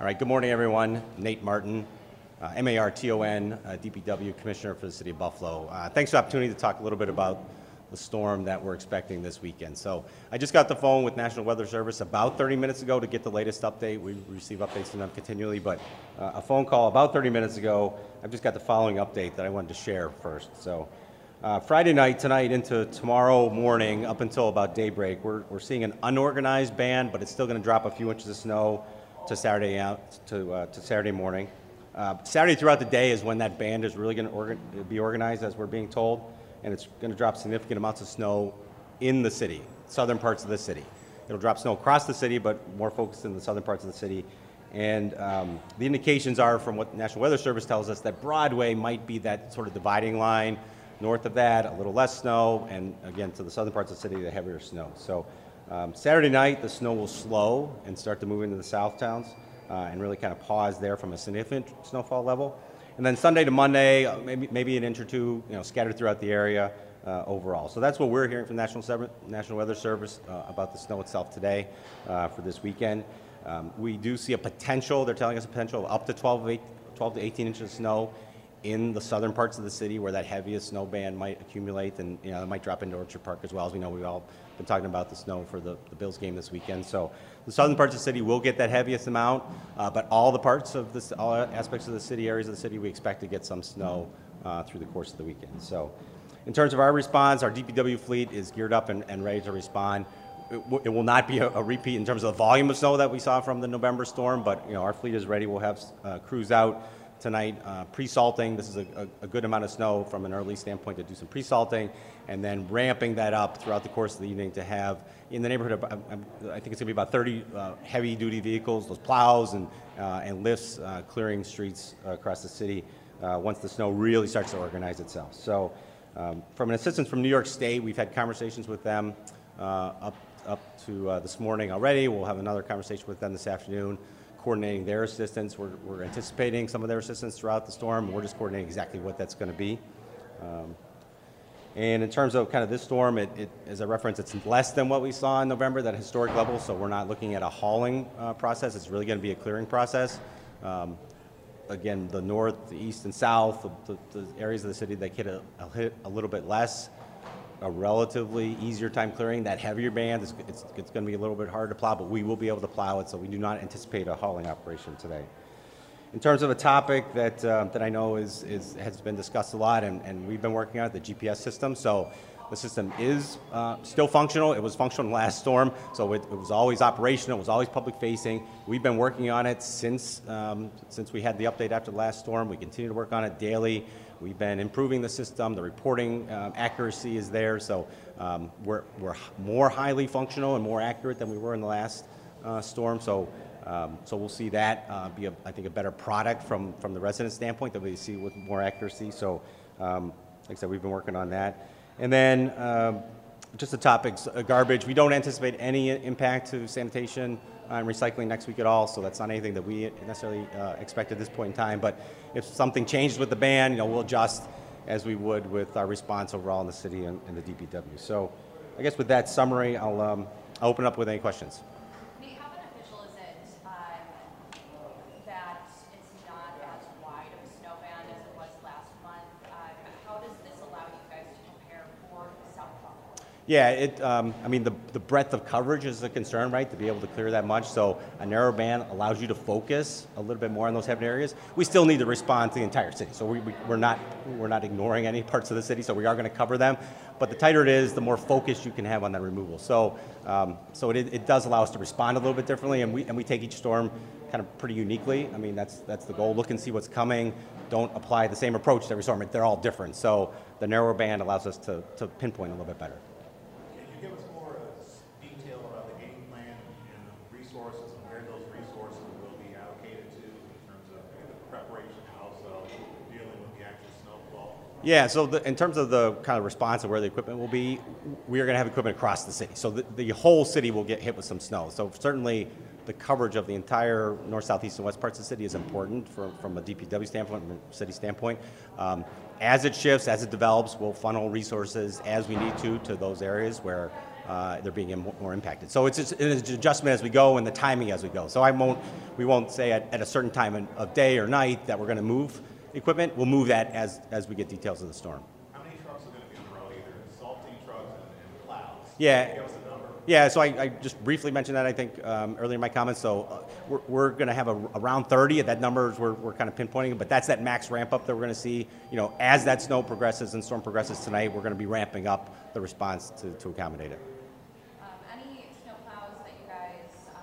All right, good morning, everyone. Nate Marton, uh, M-A-R-T-O-N, uh, DPW Commissioner for the City of Buffalo. Uh, thanks for the opportunity to talk a little bit about the storm that we're expecting this weekend. So I just got the phone with National Weather Service about 30 minutes ago to get the latest update. We receive updates from them continually, but uh, a phone call about 30 minutes ago. I've just got the following update that I wanted to share first. So uh, Friday night, tonight into tomorrow morning, up until about daybreak, we're, we're seeing an unorganized band, but it's still to drop a few inches of snow to Saturday out to, uh, to Saturday morning. Uh, Saturday throughout the day is when that band is really going to organ- be organized, as we're being told, and it's going to drop significant amounts of snow in the city, southern parts of the city. It'll drop snow across the city, but more focused in the southern parts of the city. And um, the indications are, from what the National Weather Service tells us, that Broadway might be that sort of dividing line. North of that, a little less snow, and again, to the southern parts of the city, the heavier snow. So um, Saturday night, the snow will slow and start to move into the south towns uh, and really kind of pause there from a significant snowfall level. And then Sunday to Monday, uh, maybe, maybe an inch or two, you know, scattered throughout the area uh, overall. So that's what we're hearing from National, National Weather Service uh, about the snow itself today uh, for this weekend. Um, we do see a potential, they're telling us a potential of up to 12, 12 to 18 inches of snow in the southern parts of the city where that heaviest snow band might accumulate and you know it might drop into Orchard Park as well. As we know we've all been talking about the snow for the, the Bills game this weekend. So the southern parts of the city will get that heaviest amount uh, but all the parts of this all aspects of the city areas of the city we expect to get some snow uh, through the course of the weekend. So in terms of our response our DPW fleet is geared up and, and ready to respond. It, it will not be a, a, repeat in terms of the volume of snow that we saw from the November storm but you know our fleet is ready. We'll have uh, crews out tonight uh, pre-salting. This is a, a, good amount of snow from an early standpoint to do some pre-salting, and then ramping that up throughout the course of the evening to have in the neighborhood of I, think it's to be about 30 uh, heavy-duty vehicles, those plows and uh, and lifts uh, clearing streets across the city uh, once the snow really starts to organize itself. So, um, from an assistance from New York State, we've had conversations with them uh, up up to this morning already. We'll have another conversation with them this afternoon coordinating their assistance. We're, we're anticipating some of their assistance throughout the storm. We're just coordinating exactly what that's going to be. Um, and in terms of kind of this storm, it, it, as a reference, it's less than what we saw in November, that historic level. So we're not looking at a hauling uh, process. It's really going to be a clearing process. Um, again, the north, the east, and south, the, the, areas of the city that hit a, hit a little bit less a relatively easier time clearing. That heavier band, is, it's, it's going to be a little bit harder to plow, but we will be able to plow it, so we do not anticipate a hauling operation today. In terms of a topic that, uh, that I know is, is, has been discussed a lot, and, and we've been working on it, the GPS system. So the system is uh, still functional. It was functional last storm, so it, it, was always operational. It was always public facing. We've been working on it since, um, since we had the update after the last storm. We continue to work on it daily. We've been improving the system. The reporting uh, accuracy is there, so um, we're, we're more highly functional and more accurate than we were in the last uh, storm. So, um, so we'll see that uh, be, a, I think, a better product from, from the resident standpoint that we see with more accuracy. So, um, like I said, we've been working on that. And then um, just the topics, uh, garbage. We don't anticipate any impact to sanitation and recycling next week at all, so that's not anything that we necessarily uh, expect at this point in time. But if something changes with the ban, you know, we'll adjust as we would with our response overall in the city and, and the DPW. So I guess with that summary, I'll, um, I'll open up with any questions. Yeah, it, um, I mean, the, the breadth of coverage is a concern, right, to be able to clear that much. So a narrow band allows you to focus a little bit more on those heavy areas. We still need to respond to the entire city. So we, we, we're, not, we're not ignoring any parts of the city, so we are going to cover them. But the tighter it is, the more focus you can have on that removal. So, um, so it, it does allow us to respond a little bit differently, and we, and we take each storm kind of pretty uniquely. I mean, that's, that's the goal. Look and see what's coming. Don't apply the same approach to every storm. They're all different. So the narrow band allows us to, to pinpoint a little bit better. Can you give us more uh, detail about the game plan and the resources and where those resources will be allocated to in terms of the preparation also dealing with the actual snowfall? Yeah, so the, in terms of the kind of response and where the equipment will be, we are going to have equipment across the city. So the, the whole city will get hit with some snow. So certainly the coverage of the entire north, southeast, and west parts of the city is important from, from a DPW standpoint, from a city standpoint. Um, as it shifts, as it develops, we'll funnel resources as we need to to those areas where uh, they're being more impacted. So it's, it's an adjustment as we go and the timing as we go. So I won't, we won't say at, at a certain time of day or night that we're going to move equipment. We'll move that as, as we get details of the storm. How many trucks are going to be on the road, either salting trucks and, and plows? Yeah. Give us a number. Yeah, so I, I just briefly mentioned that, I think, um, earlier in my comments. So uh, we're, we're going to have a, around 30. That number we're, we're kind of pinpointing, but that's that max ramp up that we're going to see. You know, as that snow progresses and storm progresses tonight, we're going to be ramping up the response to, to accommodate it. Um, any snow plows that you guys, uh,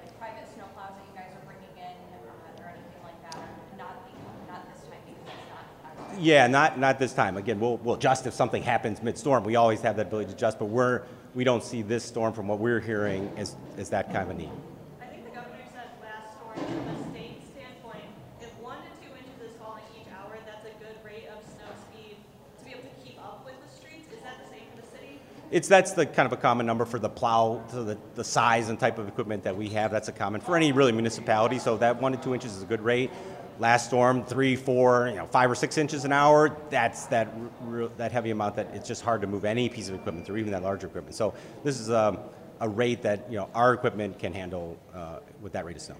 like private snow plows that you guys are bringing in, uh, or anything like that, are not being, not this time because it's not. our- Yeah, not, not this time. Again, we'll, we'll adjust if something happens mid-storm. We always have that ability to adjust, but we're, we don't see this storm from what we're hearing as, as that kind of a need. I think the governor said last storm, from a state standpoint, if one to two inches is falling each hour, that's a good rate of snow speed to be able to keep up with the streets. Is that the same for the city? It's, that's the kind of a common number for the plow, so the, the size and type of equipment that we have, that's a common for any really municipality, so that one to two inches is a good rate. Last storm, three, four, you know, five or six inches an hour, that's that, that heavy amount that it's just hard to move any piece of equipment through, even that larger equipment. So this is um, a rate that, you know, our equipment can handle uh, with that rate of snow.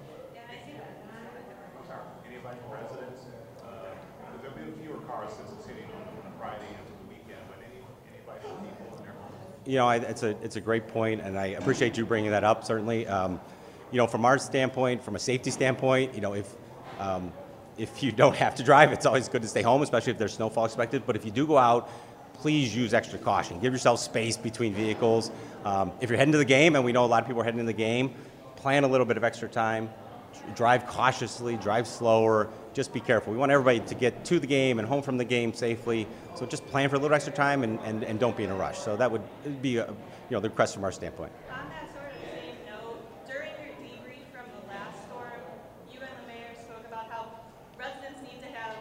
Anybody from residents? Uh, there'll be fewer cars since it's hitting on, on a Friday into the weekend, but any, anybody from people in their homes? You know, I, it's a it's a great point, and I appreciate you bringing that up. Certainly, um, you know, from our standpoint, from a safety standpoint, you know, if um, if you don't have to drive, it's always good to stay home, especially if there's snowfall expected. But if you do go out, please use extra caution. Give yourself space between vehicles. Um, if you're heading to the game, and we know a lot of people are heading to the game, plan a little bit of extra time. Drive cautiously, drive slower. Just be careful. We want everybody to get to the game and home from the game safely. So just plan for a little extra time and, and, and don't be in a rush. So that would be a, you know the request from our standpoint. On that sort of same note, during your debrief from the last storm, you and the mayor spoke about how residents need to have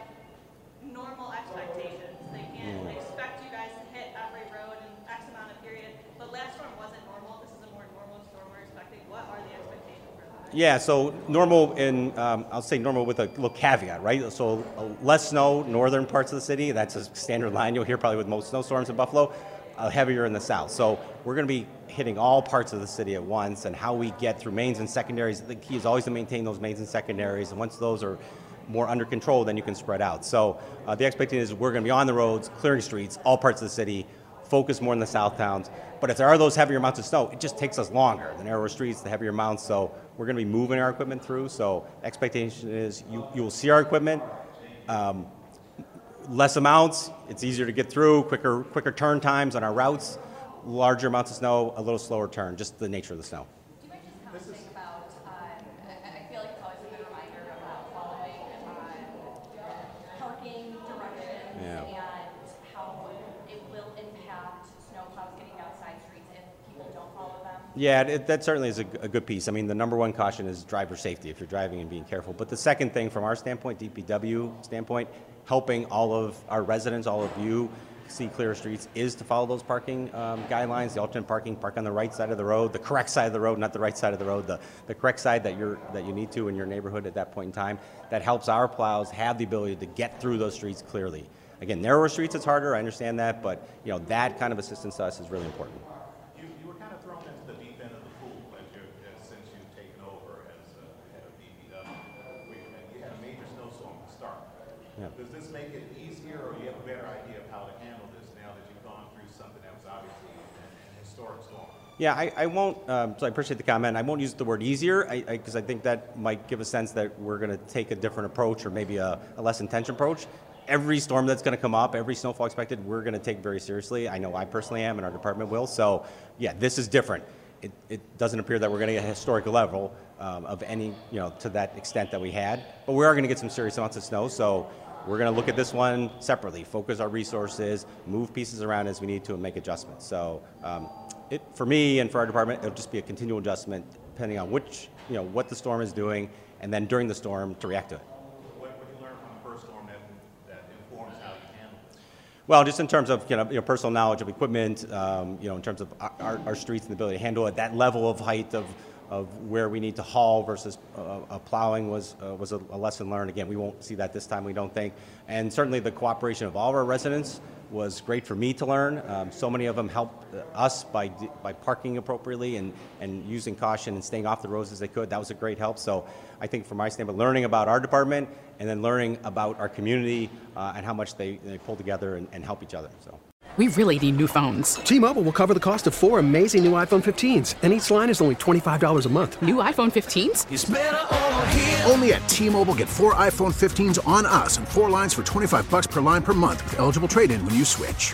normal expectations. They can't expect you guys to hit every road in X amount of period. But last storm wasn't normal. This is a more normal storm we're expecting. What are the expectations for that? Yeah, so normal in, um, I'll say normal with a little caveat, right? So uh, less snow, northern parts of the city, that's a standard line you'll hear probably with most snowstorms in Buffalo, uh, heavier in the south. So we're going to be hitting all parts of the city at once, and how we get through mains and secondaries, the key is always to maintain those mains and secondaries, and once those are more under control, then you can spread out. So uh, the expectation is we're going to be on the roads, clearing streets, all parts of the city, focus more in the south towns. But if there are those heavier amounts of snow, it just takes us longer. The narrower streets, the heavier amounts, so we're going to be moving our equipment through. So expectation is you, you will see our equipment, um, less amounts, it's easier to get through, quicker, quicker turn times on our routes, larger amounts of snow, a little slower turn, just the nature of the snow. Do you mind just commenting about, um, I, I feel like it's always a good reminder about following, um, parking directions Yeah. and how it will getting outside streets if people don't follow them. Yeah, it, that certainly is a good piece. I mean, the number one caution is driver safety if you're driving and being careful. But the second thing, from our standpoint, DPW standpoint, helping all of our residents, all of you, see clearer streets, is to follow those parking um, guidelines. The alternate parking, park on the right side of the road, the correct side of the road, not the right side of the road, the, the correct side that you're that you need to in your neighborhood at that point in time. That helps our plows have the ability to get through those streets clearly. Again, narrower streets it's harder. I understand that, but you know that kind of assistance to us is really important. You, you were kind of thrown into the deep end of the pool as you, as, since you've taken over as uh, head of DPW. We, you had a major snowstorm to start. Yeah. Does this make it easier, or you have a better idea of how to handle this now that you've gone through something that was obviously an, an historic storm. Yeah, I, I won't, um, so I appreciate the comment. I won't use the word easier because I, I, I think that might give a sense that we're going to take a different approach or maybe a, a less intense approach. Every storm that's going to come up, every snowfall expected, we're going to take very seriously. I know I personally am and our department will. So, yeah, this is different. It, it doesn't appear that we're going to get a historic level um, of any, you know, to that extent that we had. But we are going to get some serious amounts of snow. So, we're going to look at this one separately, focus our resources, move pieces around as we need to, and make adjustments. So, um, it, for me and for our department, it'll just be a continual adjustment depending on which, you know, what the storm is doing, and then during the storm to react to it. What did you learn from the first storm that, that informs how you handle it? Well, just in terms of you know, you know personal knowledge of equipment, um, you know, in terms of our, our, streets and the ability to handle it, that level of height of, of where we need to haul versus uh, uh, plowing was uh, was a, a lesson learned. Again, we won't see that this time, we don't think, and certainly the cooperation of all of our residents was great for me to learn. Um, so many of them helped us by, by parking appropriately and, and using caution and staying off the roads as they could. That was a great help. So I think from my standpoint, learning about our department and then learning about our community uh, and how much they, they pull together and, and help each other. So. We really need new phones. T Mobile will cover the cost of four amazing new iPhone 15s, and each line is only $25 a month. New iPhone 15s? Only at T Mobile get four iPhone 15s on us and four lines for 25 bucks per line per month with eligible trade in when you switch.